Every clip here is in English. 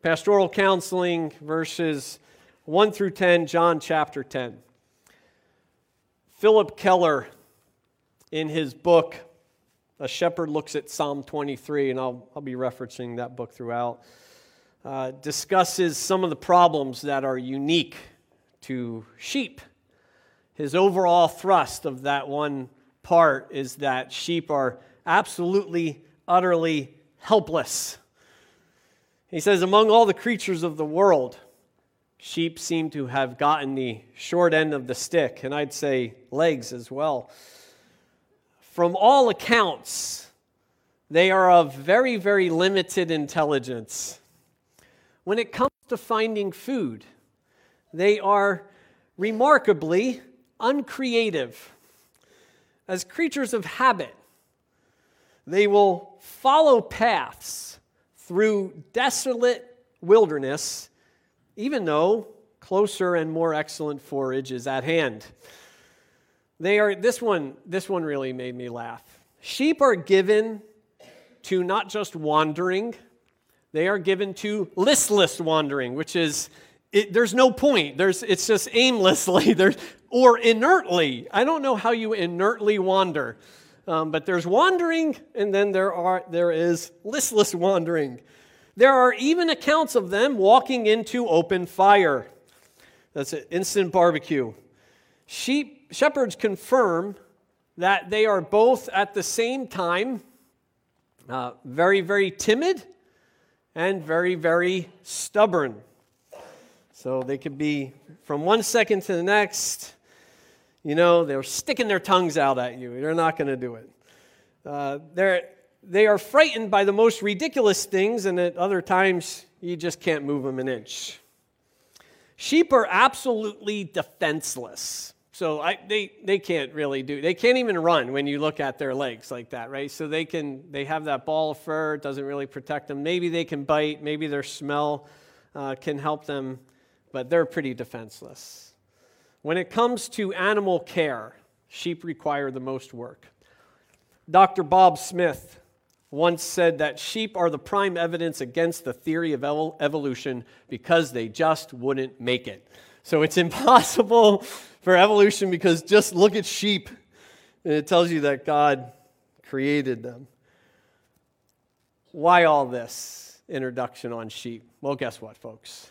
Pastoral Counseling, verses 1 through 10, John chapter 10. Phillip Keller, in his book, A Shepherd Looks at Psalm 23, and I'll, I'll be referencing that book throughout, uh, discusses some of the problems that are unique to sheep. His overall thrust of that one part is that sheep are absolutely, utterly helpless. He says, Among all the creatures of the world, sheep seem to have gotten the short end of the stick, and I'd say legs as well. From all accounts, they are of very, very limited intelligence. When it comes to finding food, they are remarkably uncreative. As creatures of habit, they will follow paths through desolate wilderness, even though closer and more excellent forage is at hand. They are this one this one really made me laugh. Sheep are given to not just wandering, they are given to listless wandering, which is it, there's no point. There's, it's just aimlessly there's, or inertly. I don't know how you inertly wander. Um, but there's wandering, and then there, are, there is listless wandering. There are even accounts of them walking into open fire. That's an instant barbecue. Sheep, shepherds confirm that they are both at the same time uh, very, very timid and very, very stubborn. So they could be from one second to the next, you know, they're sticking their tongues out at you. They're not going to do it. Uh, they're, they are frightened by the most ridiculous things, and at other times, you just can't move them an inch. Sheep are absolutely defenseless. So I, they, they can't really do, they can't even run when you look at their legs like that, right? So they can, they have that ball of fur, it doesn't really protect them. Maybe they can bite, maybe their smell uh, can help them, but they're pretty defenseless. When it comes to animal care, sheep require the most work. Dr. Bob Smith once said that sheep are the prime evidence against the theory of evolution because they just wouldn't make it. So it's impossible for evolution because just look at sheep and it tells you that God created them. Why all this introduction on sheep? Well, guess what, folks?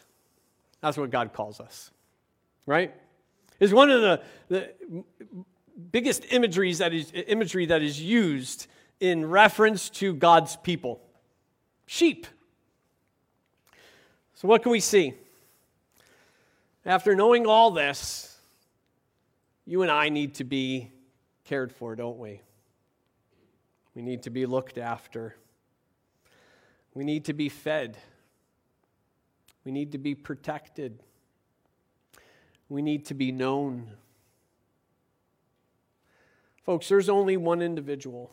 That's what God calls us, right? Is one of the, the biggest imageries that is, imagery that is used in reference to God's people sheep. So, what can we see? After knowing all this, you and I need to be cared for, don't we? We need to be looked after. We need to be fed. We need to be protected. We need to be known. Folks, there's only one individual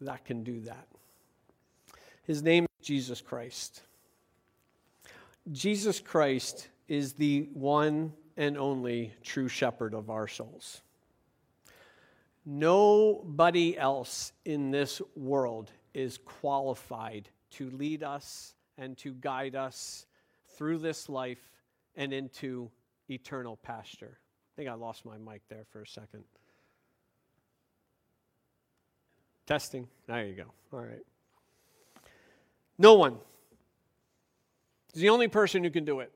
that can do that. His name is Jesus Christ. Jesus Christ is the one and only true shepherd of our souls. Nobody else in this world is qualified to lead us and to guide us through this life and into eternal pasture. I think I lost my mic there for a second. Testing. There you go. All right. No one. is the only person who can do it.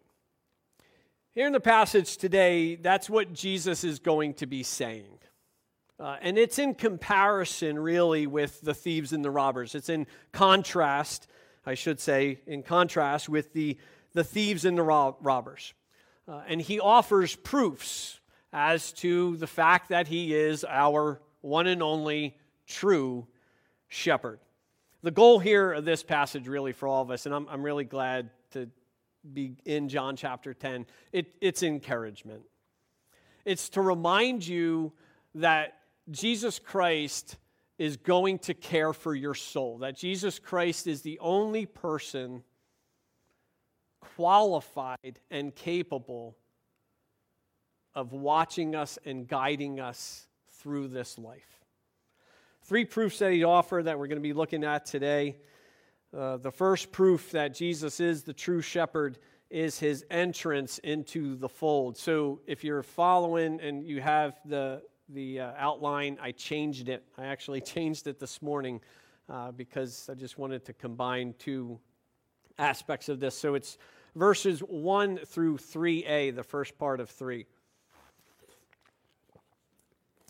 Here in the passage today, that's what Jesus is going to be saying. Uh, and it's in comparison, really, with the thieves and the robbers. It's in contrast, I should say, in contrast with the, the thieves and the robbers. Uh, and he offers proofs as to the fact that he is our one and only true shepherd. The goal here of this passage, really, for all of us, and I'm, I'm really glad to be in John chapter 10, it, it's encouragement. It's to remind you that Jesus Christ is going to care for your soul, that Jesus Christ is the only person qualified and capable of watching us and guiding us through this life. Three proofs that he offered that we're going to be looking at today. Uh, the first proof that Jesus is the true shepherd is his entrance into the fold. So if you're following and you have the, the uh, outline, I changed it. I actually changed it this morning uh, because I just wanted to combine two aspects of this. So it's verses 1 through 3a, the first part of 3.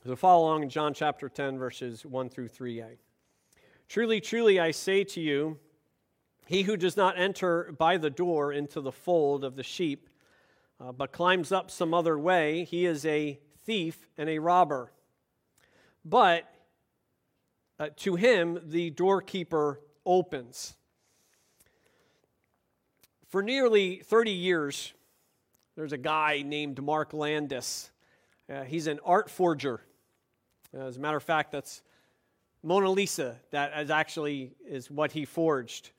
So follow along in John chapter 10, verses 1 through 3a. Truly, truly, I say to you, he who does not enter by the door into the fold of the sheep, uh, but climbs up some other way, he is a thief and a robber. But uh, to him the doorkeeper opens. For nearly 30 years, there's a guy named Mark Landis. Uh, he's an art forger. As a matter of fact, that's Mona Lisa. That is actually is what he forged.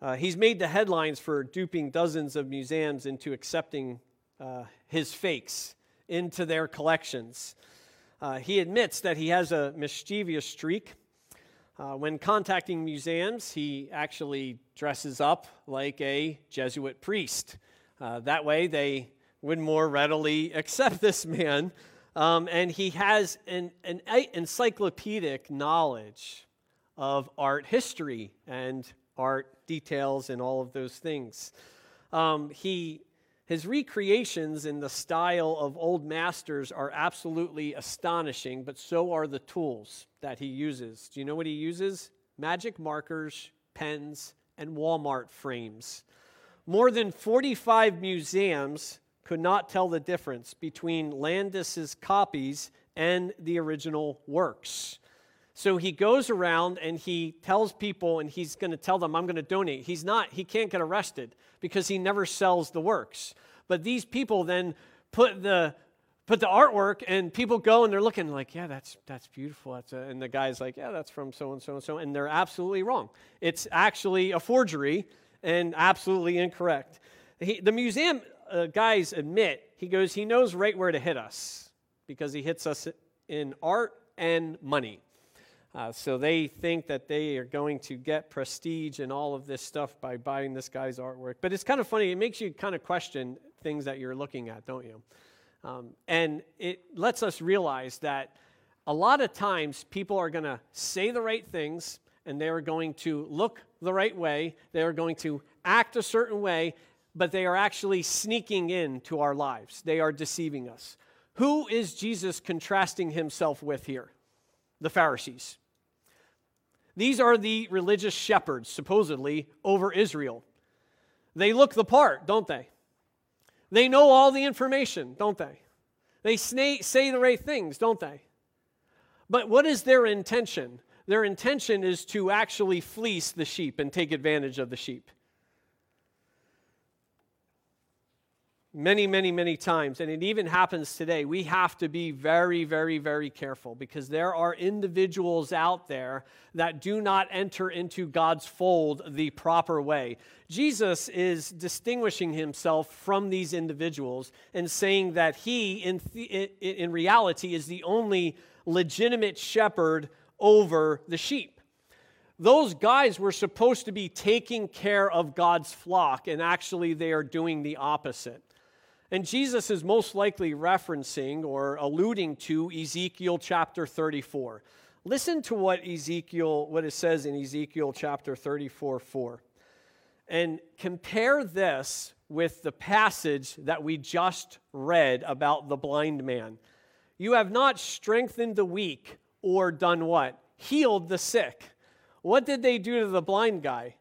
Uh, he's made the headlines for duping dozens of museums into accepting uh, his fakes into their collections. Uh, he admits that he has a mischievous streak. Uh, when contacting museums, he actually dresses up like a Jesuit priest. Uh, that way, they would more readily accept this man. Um, and he has an, an encyclopedic knowledge of art history and art details and all of those things. Um, he, his recreations in the style of old masters are absolutely astonishing, but so are the tools that he uses. Do you know what he uses? Magic markers, pens, and Walmart frames. More than 45 museums could not tell the difference between Landis's copies and the original works. So he goes around and he tells people, and he's going to tell them, I'm going to donate. He's not, he can't get arrested because he never sells the works. But these people then put the put the artwork and people go and they're looking like yeah that's that's beautiful. That's and the guy's like yeah that's from so and so and so. And they're absolutely wrong. It's actually a forgery and absolutely incorrect. He, the museum uh, guys admit he goes he knows right where to hit us because he hits us in art and money uh, so they think that they are going to get prestige and all of this stuff by buying this guy's artwork. But it's kind of funny. It makes you kind of question things that you're looking at, don't you? Um, and it lets us realize that a lot of times people are going to say the right things and they are going to look the right way. They are going to act a certain way, but they are actually sneaking into our lives. They are deceiving us. Who is Jesus contrasting himself with here? The Pharisees. These are the religious shepherds, supposedly, over Israel. They look the part, don't they? They know all the information, don't they? They say the right things, don't they? But what is their intention? Their intention is to actually fleece the sheep and take advantage of the sheep. Many, many, many times, and it even happens today, we have to be very, very, very careful because there are individuals out there that do not enter into God's fold the proper way. Jesus is distinguishing himself from these individuals and saying that he, in, th- in reality, is the only legitimate shepherd over the sheep those guys were supposed to be taking care of God's flock, and actually they are doing the opposite. And Jesus is most likely referencing or alluding to Ezekiel chapter 34. Listen to what Ezekiel, what it says in Ezekiel chapter 34 4. And compare this with the passage that we just read about the blind man. You have not strengthened the weak or done what? Healed the sick. What did they do to the blind guy?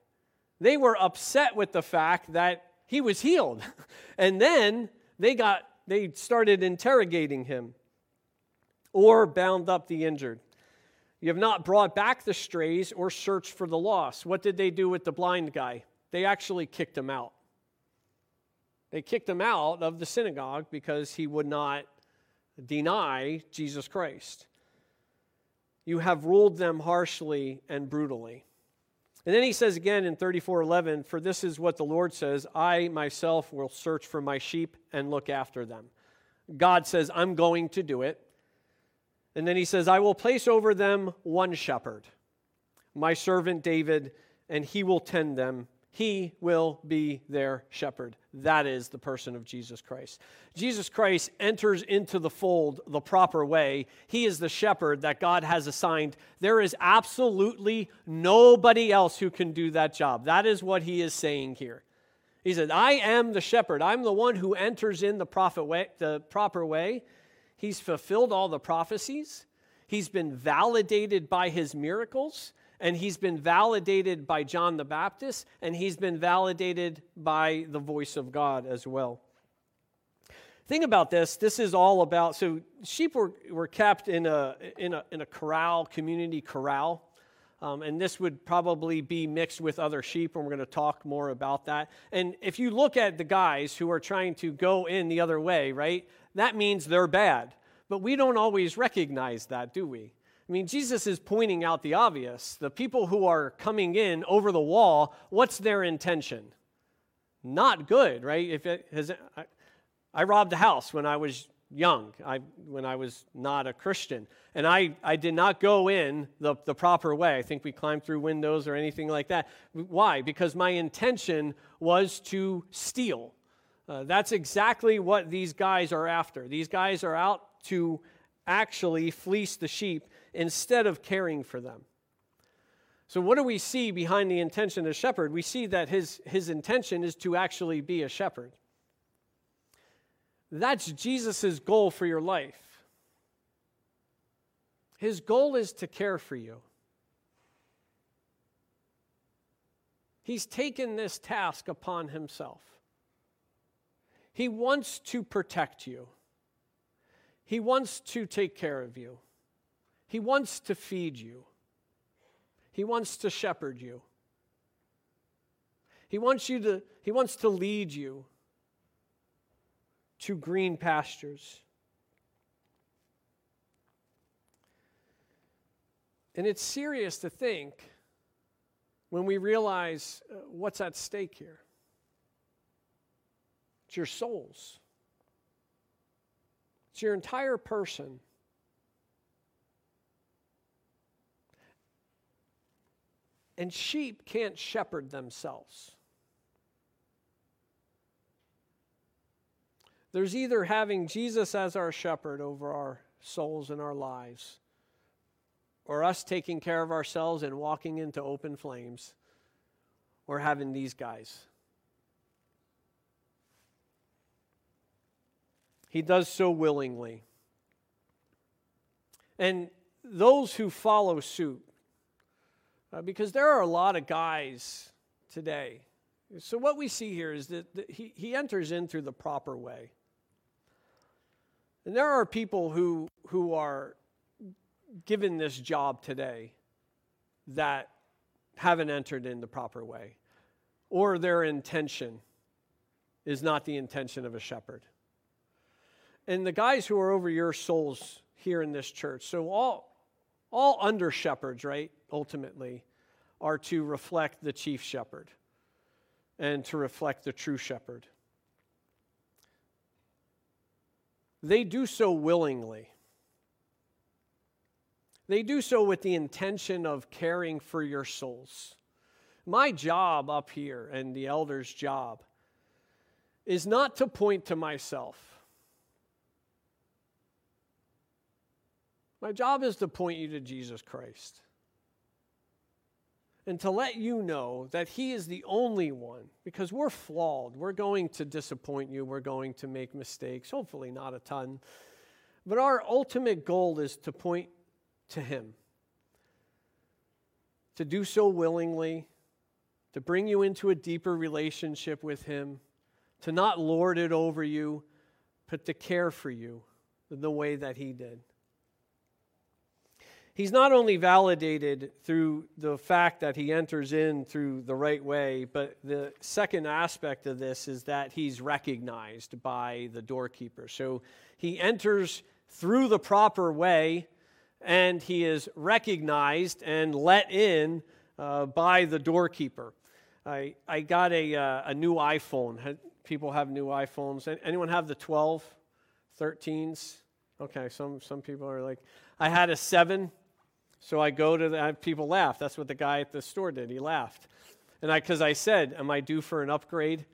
They were upset with the fact that he was healed. And then they got they started interrogating him or bound up the injured. You have not brought back the strays or searched for the lost. What did they do with the blind guy? They actually kicked him out. They kicked him out of the synagogue because he would not deny Jesus Christ. You have ruled them harshly and brutally. And then he says again in 34:11, "For this is what the Lord says, I myself will search for my sheep and look after them." God says, "I'm going to do it." And then he says, "I will place over them one shepherd, my servant David, and he will tend them. He will be their shepherd. That is the person of Jesus Christ. Jesus Christ enters into the fold the proper way. He is the shepherd that God has assigned. There is absolutely nobody else who can do that job. That is what he is saying here. He said, I am the shepherd. I'm the one who enters in the, prophet way, the proper way. He's fulfilled all the prophecies. He's been validated by his miracles, and he's been validated by John the Baptist, and he's been validated by the voice of God as well. Think about this. This is all about so sheep were, were kept in a, in, a, in a corral, community corral. Um, and this would probably be mixed with other sheep, and we're going to talk more about that. And if you look at the guys who are trying to go in the other way, right, that means they're bad. But we don't always recognize that, do we? I mean, Jesus is pointing out the obvious. The people who are coming in over the wall, what's their intention? Not good, right? If it has, I, I robbed a house when I was young, I, when I was not a Christian. And I, I did not go in the, the proper way. I think we climbed through windows or anything like that. Why? Because my intention was to steal. Uh, that's exactly what these guys are after. These guys are out to actually fleece the sheep instead of caring for them. So, what do we see behind the intention of shepherd? We see that his, his intention is to actually be a shepherd. That's Jesus' goal for your life. His goal is to care for you. He's taken this task upon himself. He wants to protect you. He wants to take care of you. He wants to feed you. He wants to shepherd you. He wants you to he wants to lead you to green pastures. And it's serious to think when we realize uh, what's at stake here. It's your souls, it's your entire person. And sheep can't shepherd themselves. There's either having Jesus as our shepherd over our souls and our lives, or us taking care of ourselves and walking into open flames, or having these guys. He does so willingly. And those who follow suit, uh, because there are a lot of guys today. So, what we see here is that, that he, he enters in through the proper way. And there are people who, who are given this job today that haven't entered in the proper way, or their intention is not the intention of a shepherd. And the guys who are over your souls here in this church, so all, all under shepherds, right, ultimately, are to reflect the chief shepherd and to reflect the true shepherd. They do so willingly. They do so with the intention of caring for your souls. My job up here and the elder's job is not to point to myself. My job is to point you to Jesus Christ and to let you know that He is the only one, because we're flawed. We're going to disappoint you. We're going to make mistakes, hopefully, not a ton. But our ultimate goal is to point to Him, to do so willingly, to bring you into a deeper relationship with Him, to not lord it over you, but to care for you the way that He did. He's not only validated through the fact that he enters in through the right way, but the second aspect of this is that he's recognized by the doorkeeper. So he enters through the proper way and he is recognized and let in uh, by the doorkeeper. I, I got a, uh, a new iPhone. People have new iPhones. Anyone have the 12, 13s? Okay, some, some people are like, I had a 7 so I go to the people laugh. That's what the guy at the store did. He laughed. And I, because I said, Am I due for an upgrade?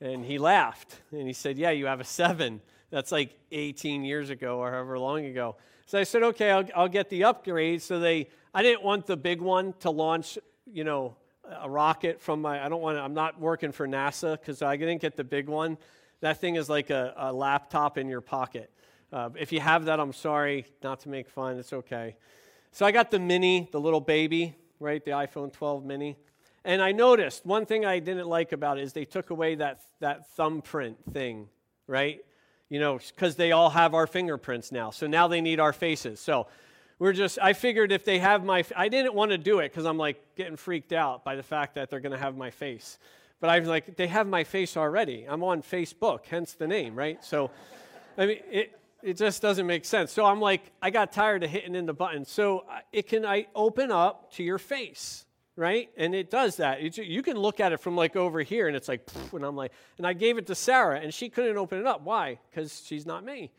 And he laughed and he said, Yeah, you have a seven. That's like 18 years ago or however long ago. So I said, Okay, I'll, I'll get the upgrade. So they, I didn't want the big one to launch, you know, a rocket from my, I don't want I'm not working for NASA because I didn't get the big one. That thing is like a, a laptop in your pocket. Uh, if you have that, I'm sorry, not to make fun, it's okay. So I got the mini, the little baby, right, the iPhone 12 mini. And I noticed one thing I didn't like about it is they took away that, that thumbprint thing, right? You know, because they all have our fingerprints now. So now they need our faces. So we're just, I figured if they have my, I didn't want to do it because I'm like getting freaked out by the fact that they're going to have my face. But I was like, they have my face already. I'm on Facebook, hence the name, right? So, I mean, it, it just doesn't make sense. So I'm like, I got tired of hitting in the button. So uh, it can I open up to your face, right? And it does that. It, you can look at it from like over here, and it's like, and I'm like, and I gave it to Sarah, and she couldn't open it up. Why? Because she's not me.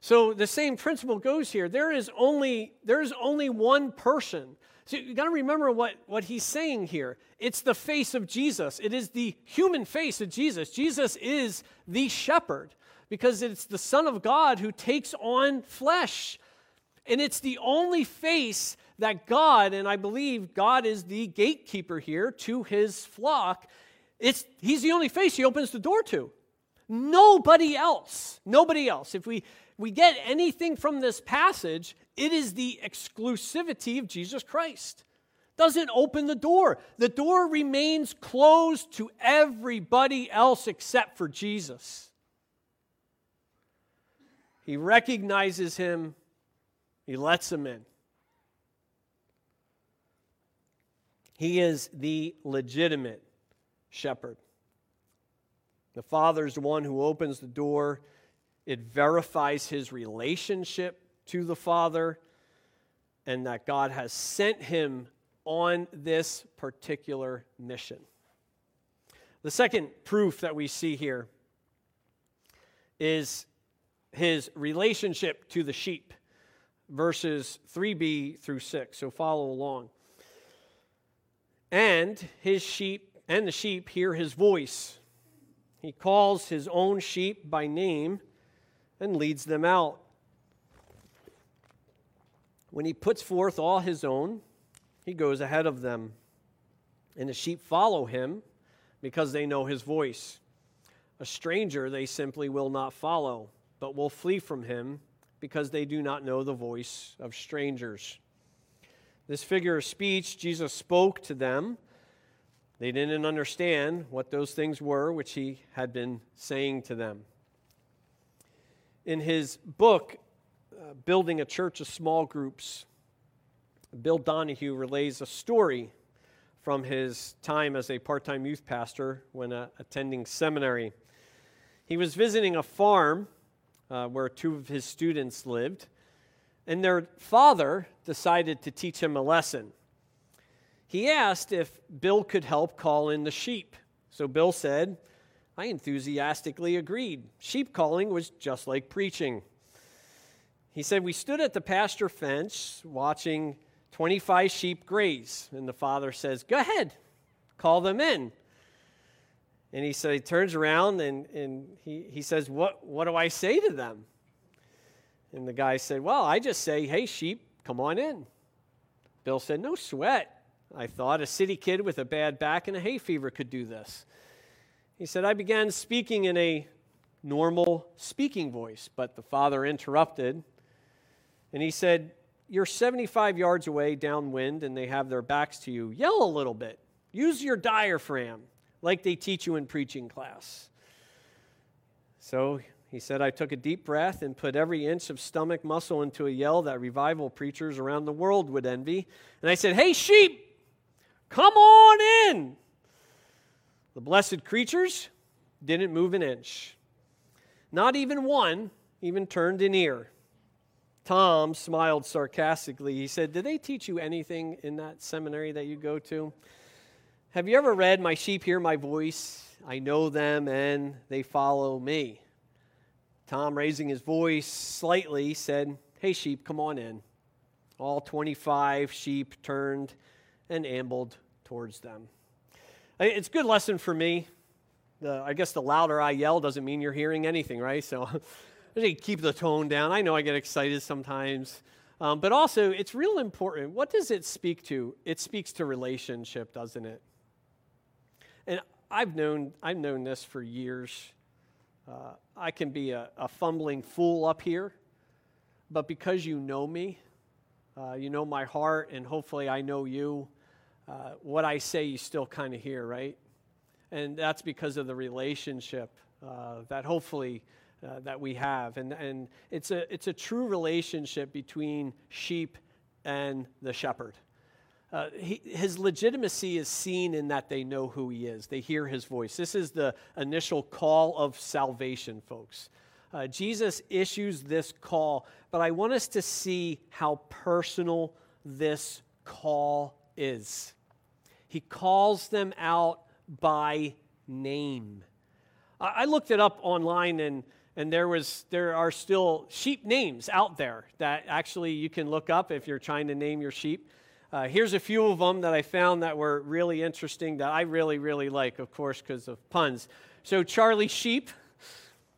So the same principle goes here. There is only there is only one person. So you got to remember what, what he's saying here. It's the face of Jesus. It is the human face of Jesus. Jesus is the shepherd because it's the Son of God who takes on flesh. And it's the only face that God, and I believe God is the gatekeeper here to his flock, it's, he's the only face he opens the door to. Nobody else. Nobody else. If we, we get anything from this passage, it is the exclusivity of Jesus Christ. Doesn't open the door. The door remains closed to everybody else except for Jesus. He recognizes him, he lets him in. He is the legitimate shepherd. The Father is the one who opens the door. It verifies his relationship to the Father and that God has sent him on this particular mission. The second proof that we see here is his relationship to the sheep, verses 3b through 6. So follow along. And his sheep and the sheep hear his voice. He calls his own sheep by name and leads them out. When he puts forth all his own, he goes ahead of them. And the sheep follow him because they know his voice. A stranger they simply will not follow but will flee from him because they do not know the voice of strangers. This figure of speech, Jesus spoke to them. They didn't understand what those things were which he had been saying to them. In his book, uh, Building a Church of Small Groups, Bill Donahue relays a story from his time as a part time youth pastor when uh, attending seminary. He was visiting a farm uh, where two of his students lived, and their father decided to teach him a lesson. He asked if Bill could help call in the sheep. So Bill said, I enthusiastically agreed. Sheep calling was just like preaching. He said, We stood at the pasture fence watching 25 sheep graze. And the father says, Go ahead, call them in. And he said, he turns around and, and he, he says, what, what do I say to them? And the guy said, Well, I just say, Hey, sheep, come on in. Bill said, No sweat. I thought a city kid with a bad back and a hay fever could do this. He said, I began speaking in a normal speaking voice, but the father interrupted. And he said, You're 75 yards away downwind and they have their backs to you. Yell a little bit. Use your diaphragm like they teach you in preaching class. So he said, I took a deep breath and put every inch of stomach muscle into a yell that revival preachers around the world would envy. And I said, Hey, sheep, come on in. The blessed creatures didn't move an inch. Not even one even turned an ear. Tom smiled sarcastically. He said, Did they teach you anything in that seminary that you go to? Have you ever read, My sheep hear my voice? I know them and they follow me. Tom, raising his voice slightly, said, Hey, sheep, come on in. All 25 sheep turned and ambled towards them. It's a good lesson for me. The, I guess the louder I yell doesn't mean you're hearing anything, right? So I keep the tone down. I know I get excited sometimes. Um, but also, it's real important. What does it speak to? It speaks to relationship, doesn't it? And I've known, I've known this for years. Uh, I can be a, a, fumbling fool up here, but because you know me, uh, you know my heart, and hopefully I know you, uh, what I say you still kind of hear, right? And that's because of the relationship uh, that hopefully uh, that we have. And, and it's, a, it's a true relationship between sheep and the shepherd. Uh, he, his legitimacy is seen in that they know who he is, they hear his voice. This is the initial call of salvation, folks. Uh, Jesus issues this call, but I want us to see how personal this call is. He calls them out by name. I, I looked it up online and and there was there are still sheep names out there that actually you can look up if you're trying to name your sheep uh, here's a few of them that I found that were really interesting that I really, really like, of course, because of puns. So, Charlie Sheep.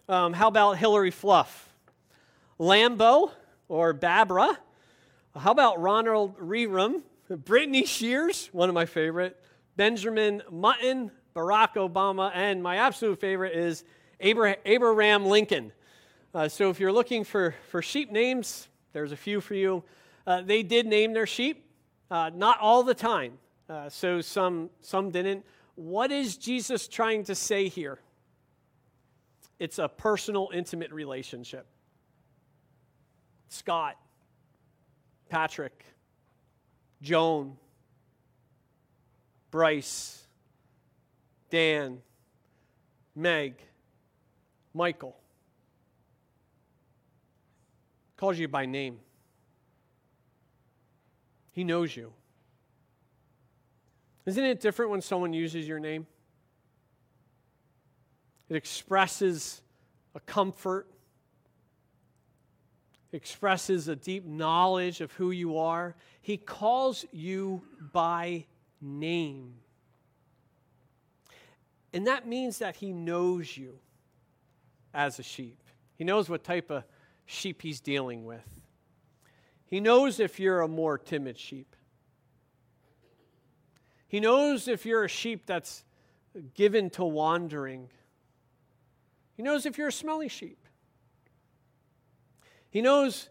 Um, how about Hillary Fluff? Lambo or Babra? How about Ronald Rearum? Brittany Shears, one of my favorite. Benjamin Mutton, Barack Obama, and my absolute favorite is Abraham Lincoln. Uh, so if you're looking for, for sheep names, there's a few for you. Uh, they did name their sheep. Uh, not all the time. Uh, so some, some didn't. What is Jesus trying to say here? It's a personal, intimate relationship. Scott, Patrick, Joan, Bryce, Dan, Meg, Michael. Calls you by name. He knows you. Isn't it different when someone uses your name? It expresses a comfort, expresses a deep knowledge of who you are. He calls you by name. And that means that he knows you as a sheep. He knows what type of sheep he's dealing with. He knows if you're a more timid sheep. He knows if you're a sheep that's given to wandering. He knows if you're a smelly sheep. He knows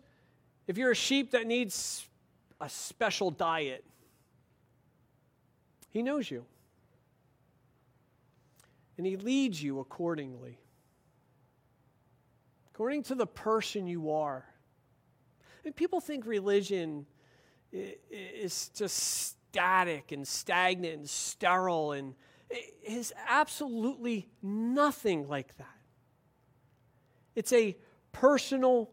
if you're a sheep that needs a special diet. He knows you. And He leads you accordingly, according to the person you are people think religion is just static and stagnant and sterile, and it is absolutely nothing like that. It's a personal,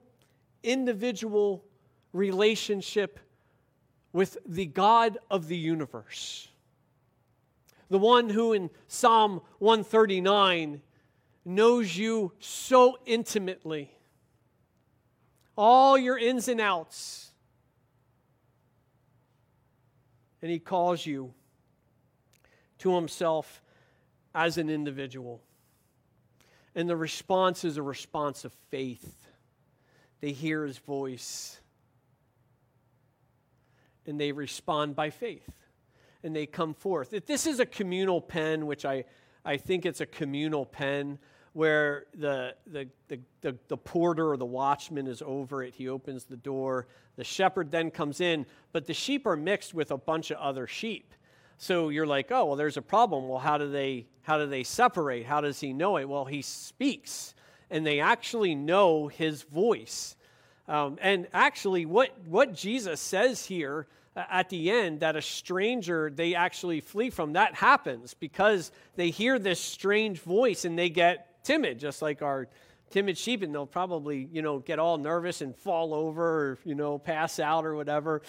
individual relationship with the God of the universe. The one who in Psalm 139 knows you so intimately all your ins and outs. And he calls you to himself as an individual. And the response is a response of faith. They hear his voice and they respond by faith and they come forth. If this is a communal pen, which I, I think it's a communal pen, where the, the, the, the, the porter or the watchman is over it. He opens the door. The shepherd then comes in, but the sheep are mixed with a bunch of other sheep. So you're like, oh, well, there's a problem. Well, how do they, how do they separate? How does he know it? Well, he speaks, and they actually know his voice. Um, and actually, what, what Jesus says here uh, at the end that a stranger they actually flee from, that happens because they hear this strange voice and they get timid, just like our timid sheep, and they'll probably, you know, get all nervous and fall over or, you know, pass out or whatever.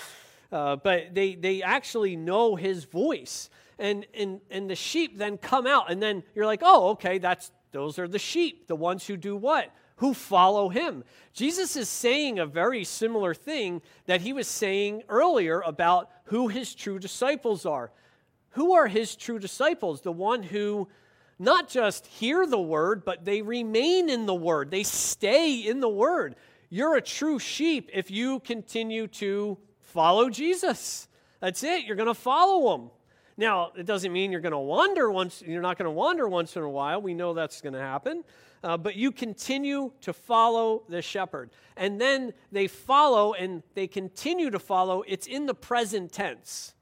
Uh, but they, they actually know his voice. And, and, and the sheep then come out, and then you're like, oh, okay, that's, those are the sheep, the ones who do what? Who follow him. Jesus is saying a very similar thing that he was saying earlier about who his true disciples are. Who are his true disciples? The one who not just hear the word, but they remain in the word. They stay in the word. You're a true sheep if you continue to follow Jesus. That's it. You're going to follow him. Now, it doesn't mean you're going to wander once, you're not going to wander once in a while. We know that's going to happen. Uh, but you continue to follow the shepherd. And then they follow and they continue to follow. It's in the present tense.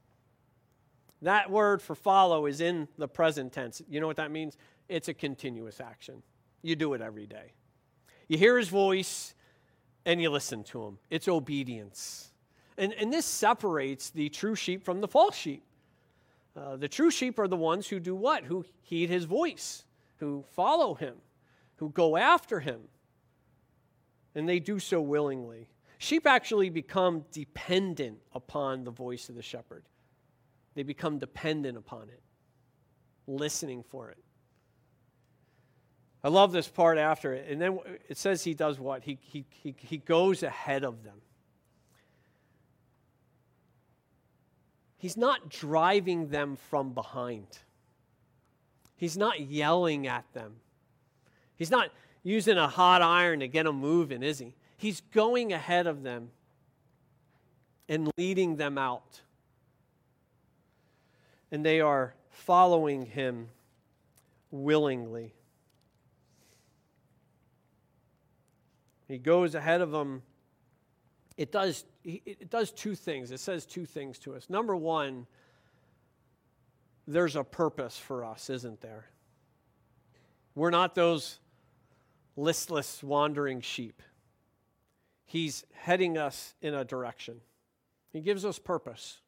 That word for follow is in the present tense. You know what that means? It's a continuous action. You do it every day. You hear his voice and you listen to him. It's obedience. And, and this separates the true sheep from the false sheep. Uh, the true sheep are the ones who do what? Who heed his voice, who follow him, who go after him. And they do so willingly. Sheep actually become dependent upon the voice of the shepherd. They become dependent upon it, listening for it. I love this part after it. And then it says he does what? He, he, he, he goes ahead of them. He's not driving them from behind. He's not yelling at them. He's not using a hot iron to get them moving, is he? He's going ahead of them and leading them out and they are following him willingly. He goes ahead of them. It does, it does two things. It says two things to us. Number one, there's a purpose for us, isn't there? We're not those listless, wandering sheep. He's heading us in a direction, He gives us purpose.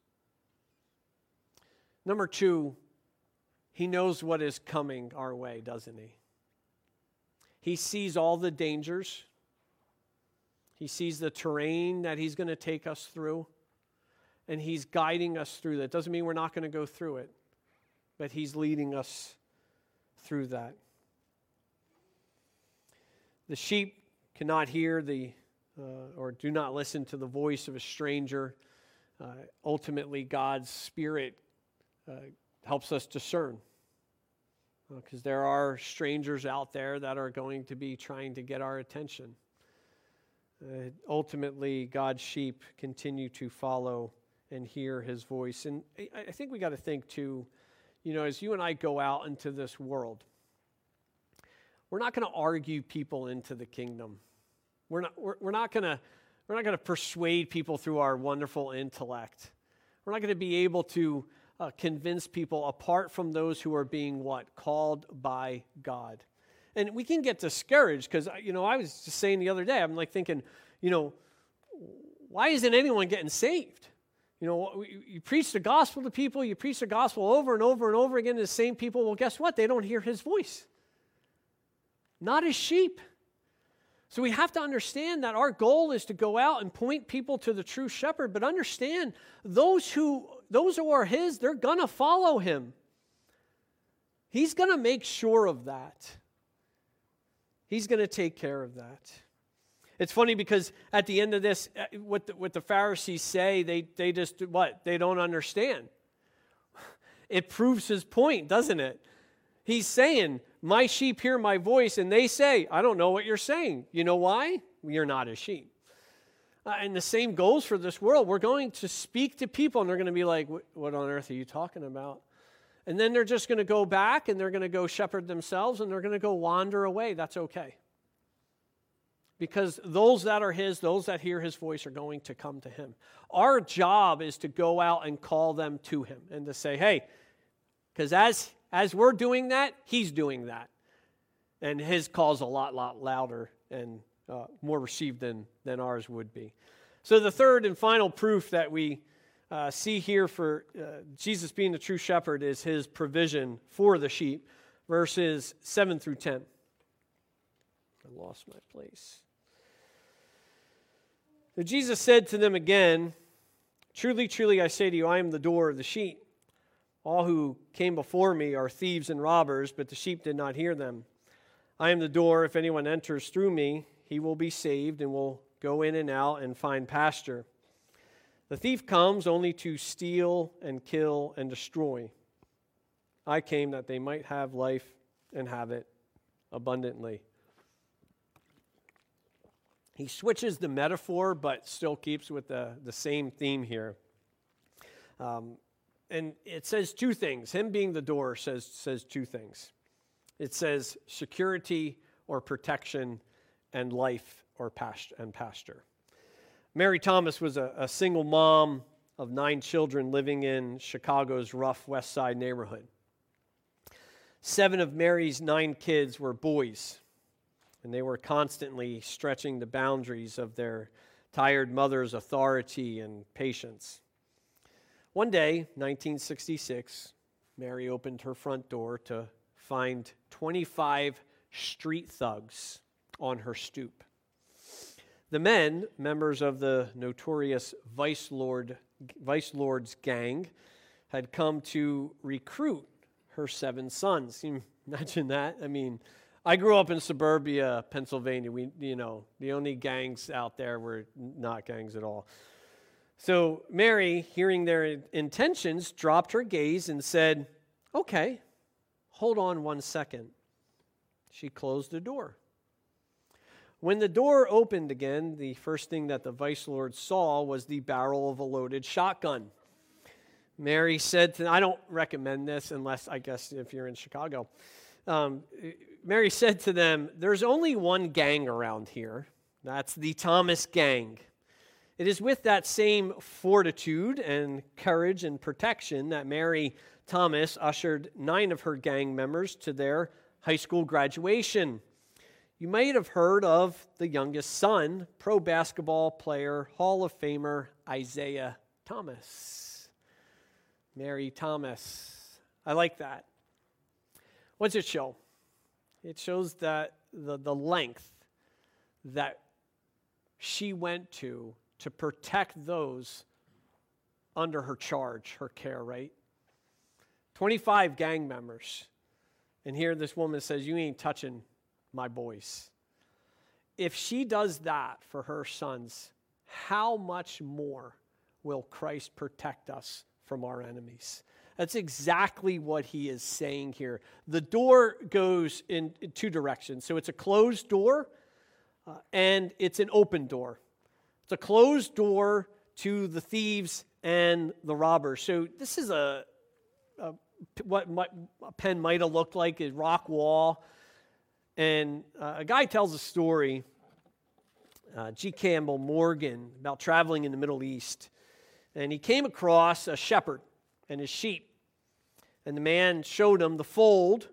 Number two, he knows what is coming our way, doesn't he? He sees all the dangers. He sees the terrain that he's going to take us through, and he's guiding us through that. Doesn't mean we're not going to go through it, but he's leading us through that. The sheep cannot hear the uh, or do not listen to the voice of a stranger. Uh, ultimately, God's Spirit uh, helps us discern. Because uh, there are strangers out there that are going to be trying to get our attention. Uh, ultimately, God's sheep continue to follow and hear his voice. And I, I think we got to think too, you know, as you and I go out into this world, we're not going to argue people into the kingdom. We're not, we're, we're not going to we're not going to persuade people through our wonderful intellect. We're not going to be able to uh, convince people apart from those who are being what? Called by God. And we can get discouraged because, you know, I was just saying the other day, I'm like thinking, you know, why isn't anyone getting saved? You know, you preach the gospel to people, you preach the gospel over and over and over again to the same people. Well, guess what? They don't hear his voice. Not as sheep. So we have to understand that our goal is to go out and point people to the true shepherd, but understand those who those who are his, they're going to follow him. He's going to make sure of that. He's going to take care of that. It's funny because at the end of this, uh, what the, what the Pharisees say, they, they just, what? They don't understand. It proves his point, doesn't it? He's saying, My sheep hear my voice, and they say, I don't know what you're saying. You know why? You're not a sheep. Uh, and the same goes for this world. We're going to speak to people, and they're going to be like, What on earth are you talking about? And then they're just going to go back and they're going to go shepherd themselves and they're going to go wander away. That's okay. Because those that are His, those that hear His voice, are going to come to Him. Our job is to go out and call them to Him and to say, Hey, because as, as we're doing that, He's doing that. And His call's a lot, lot louder and uh, more received than, than ours would be. So, the third and final proof that we uh, see here for uh, Jesus being the true shepherd is his provision for the sheep, verses 7 through 10. I lost my place. So Jesus said to them again, Truly, truly, I say to you, I am the door of the sheep. All who came before me are thieves and robbers, but the sheep did not hear them. I am the door. If anyone enters through me, he will be saved and will go in and out and find pasture. The thief comes only to steal and kill and destroy. I came that they might have life and have it abundantly. He switches the metaphor, but still keeps with the, the same theme here. Um, and it says two things. Him being the door says, says two things it says security or protection, and life or pasture and pasture. Mary Thomas was a, a single mom of nine children living in Chicago's rough West Side neighborhood. Seven of Mary's nine kids were boys, and they were constantly stretching the boundaries of their tired mother's authority and patience. One day, 1966, Mary opened her front door to find 25 street thugs on her stoop. The men, members of the notorious Vice Lord Vice Lord's gang had come to recruit her seven sons. You imagine that? I mean, I grew up in suburbia, Pennsylvania. We, you know, the only gangs out there were not gangs at all. So Mary, hearing their intentions, dropped her gaze and said, Okay, hold on one second. She closed the door. When the door opened again, the first thing that the vice lord saw was the barrel of a loaded shotgun. Mary said to, I don't recommend this unless, I guess, if you're in Chicago. Um, Mary said to them, There's only one gang around here. That's the Thomas gang. It is with that same fortitude and courage and protection that Mary Thomas ushered nine of her gang members to their high school graduation. You might have heard of the youngest son, pro basketball player, Hall of Famer Isiah Thomas. Mary Thomas. I like that. What's it show? It shows that the, the length that she went to to protect those under her charge, her care, right? 25 gang members. And here this woman says, You ain't touching my boys. If she does that for her sons, how much more will Christ protect us from our enemies? That's exactly what he is saying here. The door goes in, two directions. So it's a closed door uh, and it's an open door. It's a closed door to the thieves and the robbers. So this is a, a what might, a pen might have looked like a rock wall and uh, a guy tells a story, uh, G. Campbell Morgan, about traveling in the Middle East. And he came across a shepherd and his sheep. And the man showed him the fold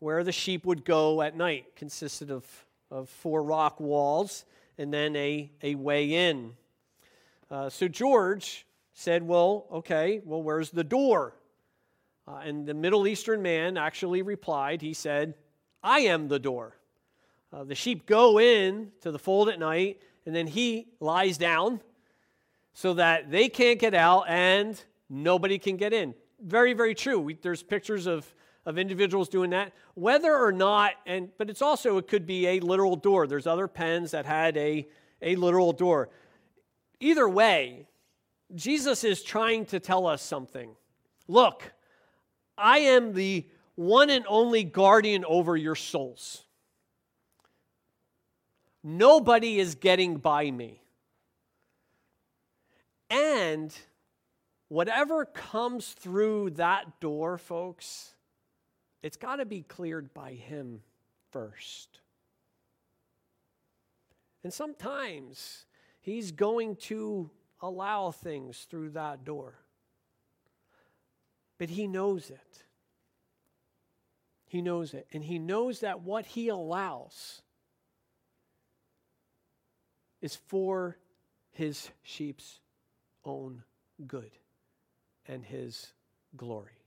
where the sheep would go at night, consisted of, of four rock walls and then a, a way in. Uh, so George said, Well, okay, well, where's the door? Uh, and the Middle Eastern man actually replied, He said, I am the door. Uh, the sheep go in to the fold at night, and then he lies down so that they can't get out and nobody can get in. Very, very true. We, there's pictures of, of individuals doing that. Whether or not, and but it's also, it could be a literal door. There's other pens that had a, a literal door. Either way, Jesus is trying to tell us something. Look, I am the one and only guardian over your souls. Nobody is getting by me. And whatever comes through that door, folks, it's got to be cleared by Him first. And sometimes He's going to allow things through that door. But He knows it. He knows it. And he knows that what he allows is for his sheep's own good and his glory.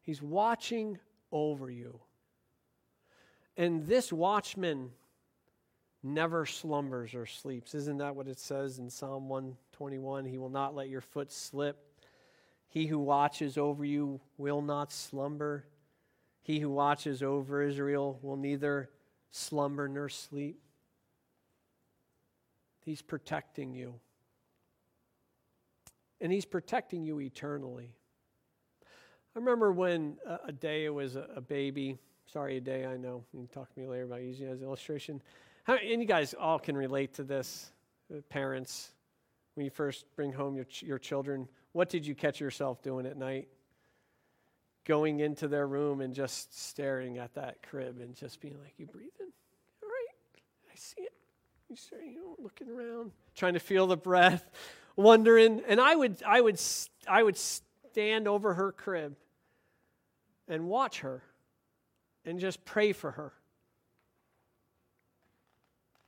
He's watching over you. And this watchman never slumbers or sleeps. Isn't that what it says in Psalm 121? He will not let your foot slip. He who watches over you will not slumber. He who watches over Israel will neither slumber nor sleep. He's protecting you. And He's protecting you eternally. I remember when uh, a day was a, a, baby. Sorry, a day, I know. You can talk to me later about using it as an illustration. How, and you guys all can relate to this, uh, parents. When you first bring home your, your children, what did you catch yourself doing at night? Going into their room and just staring at that crib and just being like, You breathing? All right. I see it. You start, you know, looking around, trying to feel the breath, wondering. And I would, I would, I would stand over her crib and watch her and just pray for her.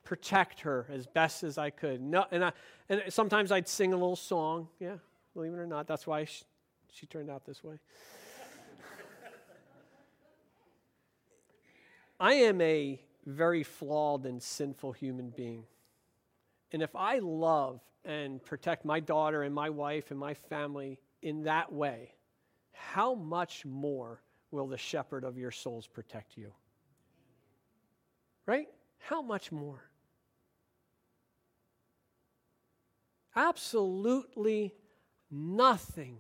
Protect her as best as I could. No, and, I, and sometimes I'd sing a little song. Yeah, believe it or not, that's why she, she turned out this way. I am a very flawed and sinful human being. And if I love and protect my daughter and my wife and my family in that way, how much more will the shepherd of your souls protect you? Right? How much more? Absolutely nothing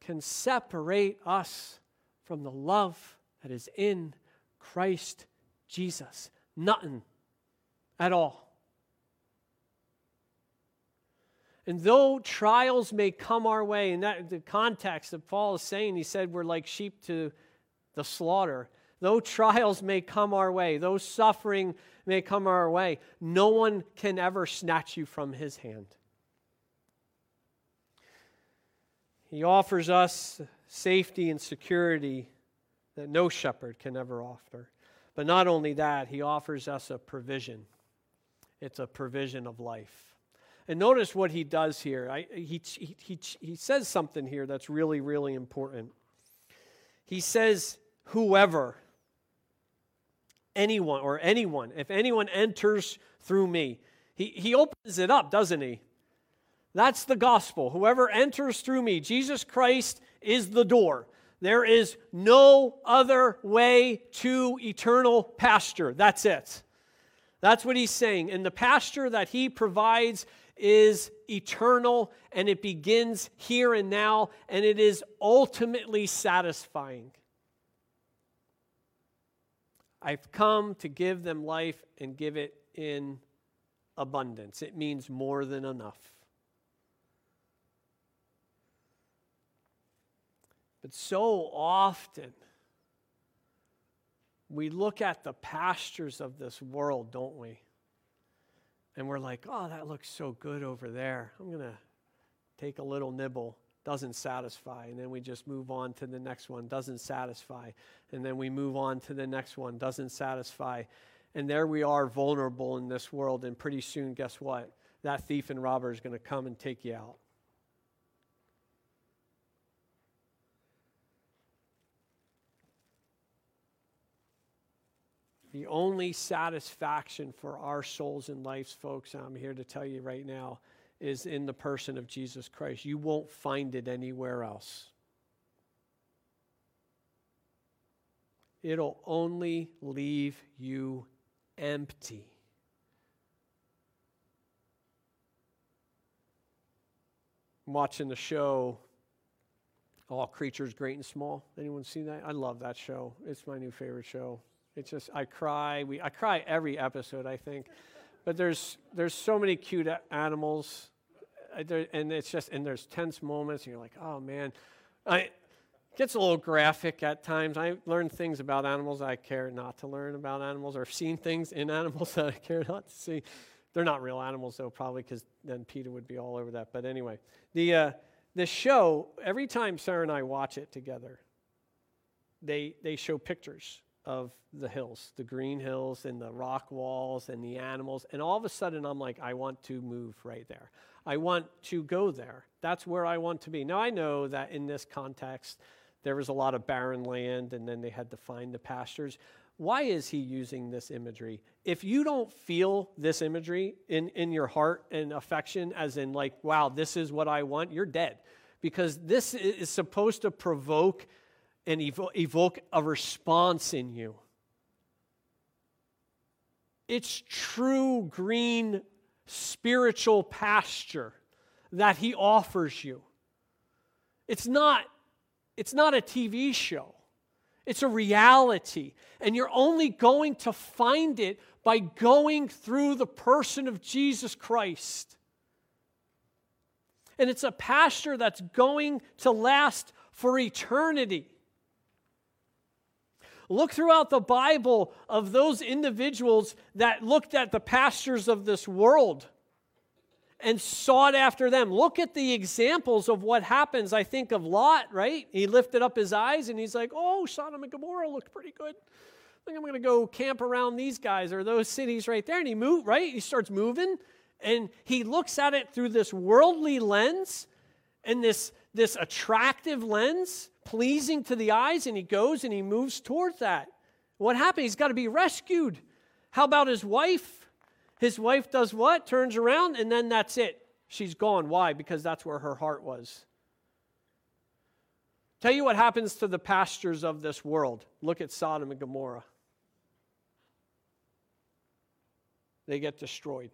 can separate us from the love that is in Christ Jesus. Nothing at all. And though trials may come our way, and that the context that Paul is saying, he said we're like sheep to the slaughter. Though trials may come our way, though suffering may come our way, no one can ever snatch you from his hand. He offers us safety and security that no shepherd can ever offer. But not only that, he offers us a provision. It's a provision of life. And notice what he does here. I, he, he, he, he says something here that's really, really important. He says, whoever, anyone, or anyone, if anyone enters through me, he, he opens it up, doesn't he? That's the gospel. Whoever enters through me, Jesus Christ is the door. There is no other way to eternal pasture. That's it. That's what he's saying. And the pasture that he provides is eternal and it begins here and now and it is ultimately satisfying. I've come to give them life and give it in abundance. It means more than enough. But so often, we look at the pastures of this world, don't we? And we're like, oh, that looks so good over there. I'm going to take a little nibble. Doesn't satisfy. And then we just move on to the next one. Doesn't satisfy. And then we move on to the next one. Doesn't satisfy. And there we are, vulnerable in this world. And pretty soon, guess what? That thief and robber is going to come and take you out. The only satisfaction for our souls and lives, folks, I'm here to tell you right now, is in the person of Jesus Christ. You won't find it anywhere else. It'll only leave you empty. I'm watching the show All Creatures Great and Small. Anyone seen that? I love that show. It's my new favorite show. It's just I cry. We I cry every episode, I think. But there's there's so many cute animals, uh, and it's just and there's tense moments, and you're like, oh man, I it gets a little graphic at times. I learn things about animals I care not to learn about animals, or seen things in animals that I care not to see. They're not real animals though, probably because then Peter would be all over that. But anyway, the uh, the show every time Sarah and I watch it together, they they show pictures of the hills, the green hills and the rock walls and the animals. And all of a sudden, I'm like, I want to move right there. I want to go there. That's where I want to be. Now, I know that in this context, there was a lot of barren land and then they had to find the pastures. Why is he using this imagery? If you don't feel this imagery in, in your heart and affection, as in, like, wow, this is what I want, you're dead. Because this is supposed to provoke and evo- evoke a response in you. It's true green spiritual pasture that he offers you. It's not It's not a TV show, it's a reality. And you're only going to find it by going through the person of Jesus Christ. And it's a pasture that's going to last for eternity. Look throughout the Bible of those individuals that looked at the pastures of this world and sought after them. Look at the examples of what happens. I think of Lot, right? He lifted up his eyes and he's like, oh, Sodom and Gomorrah look pretty good. I think I'm going to go camp around these guys or those cities right there. And he moved, right? He starts moving and he looks at it through this worldly lens and this, this attractive lens, pleasing to the eyes, and he goes and he moves towards that. What happened? He's got to be rescued. How about his wife? His wife does what? Turns around, and then that's it. She's gone. Why? Because that's where her heart was. Tell you what happens to the pastures of this world. Look at Sodom and Gomorrah. They get destroyed.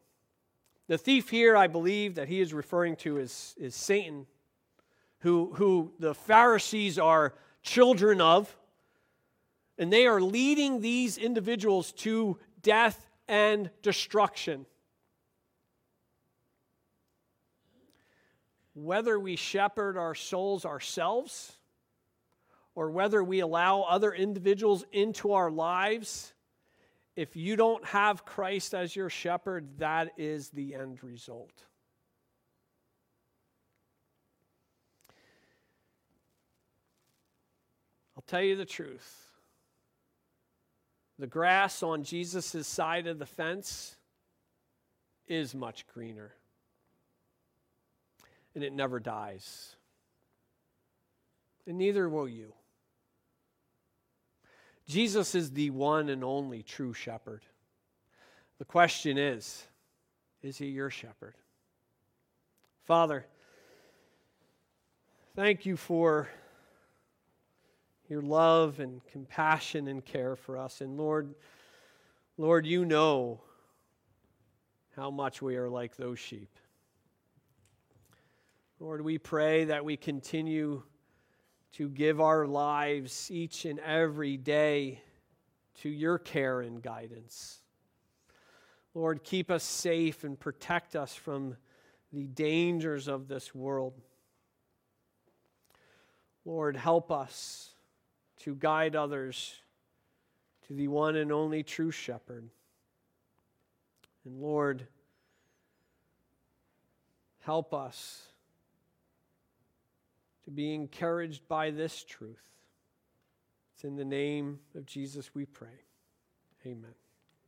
The thief here, I believe, that he is referring to is, is Satan, who, who the Pharisees are children of, and they are leading these individuals to death and destruction. Whether we shepherd our souls ourselves or whether we allow other individuals into our lives, if you don't have Christ as your shepherd, that is the end result. I'll tell you the truth the grass on Jesus' side of the fence is much greener. And it never dies. And neither will you. Jesus is the one and only true shepherd. The question is is he your shepherd? Father, thank you for your love and compassion and care for us. And Lord, Lord, you know how much we are like those sheep. Lord, we pray that we continue to give our lives each and every day to your care and guidance. Lord, keep us safe and protect us from the dangers of this world. Lord, help us to guide others to the one and only true shepherd. And Lord, help us to be encouraged by this truth. It's in the name of Jesus we pray. Amen.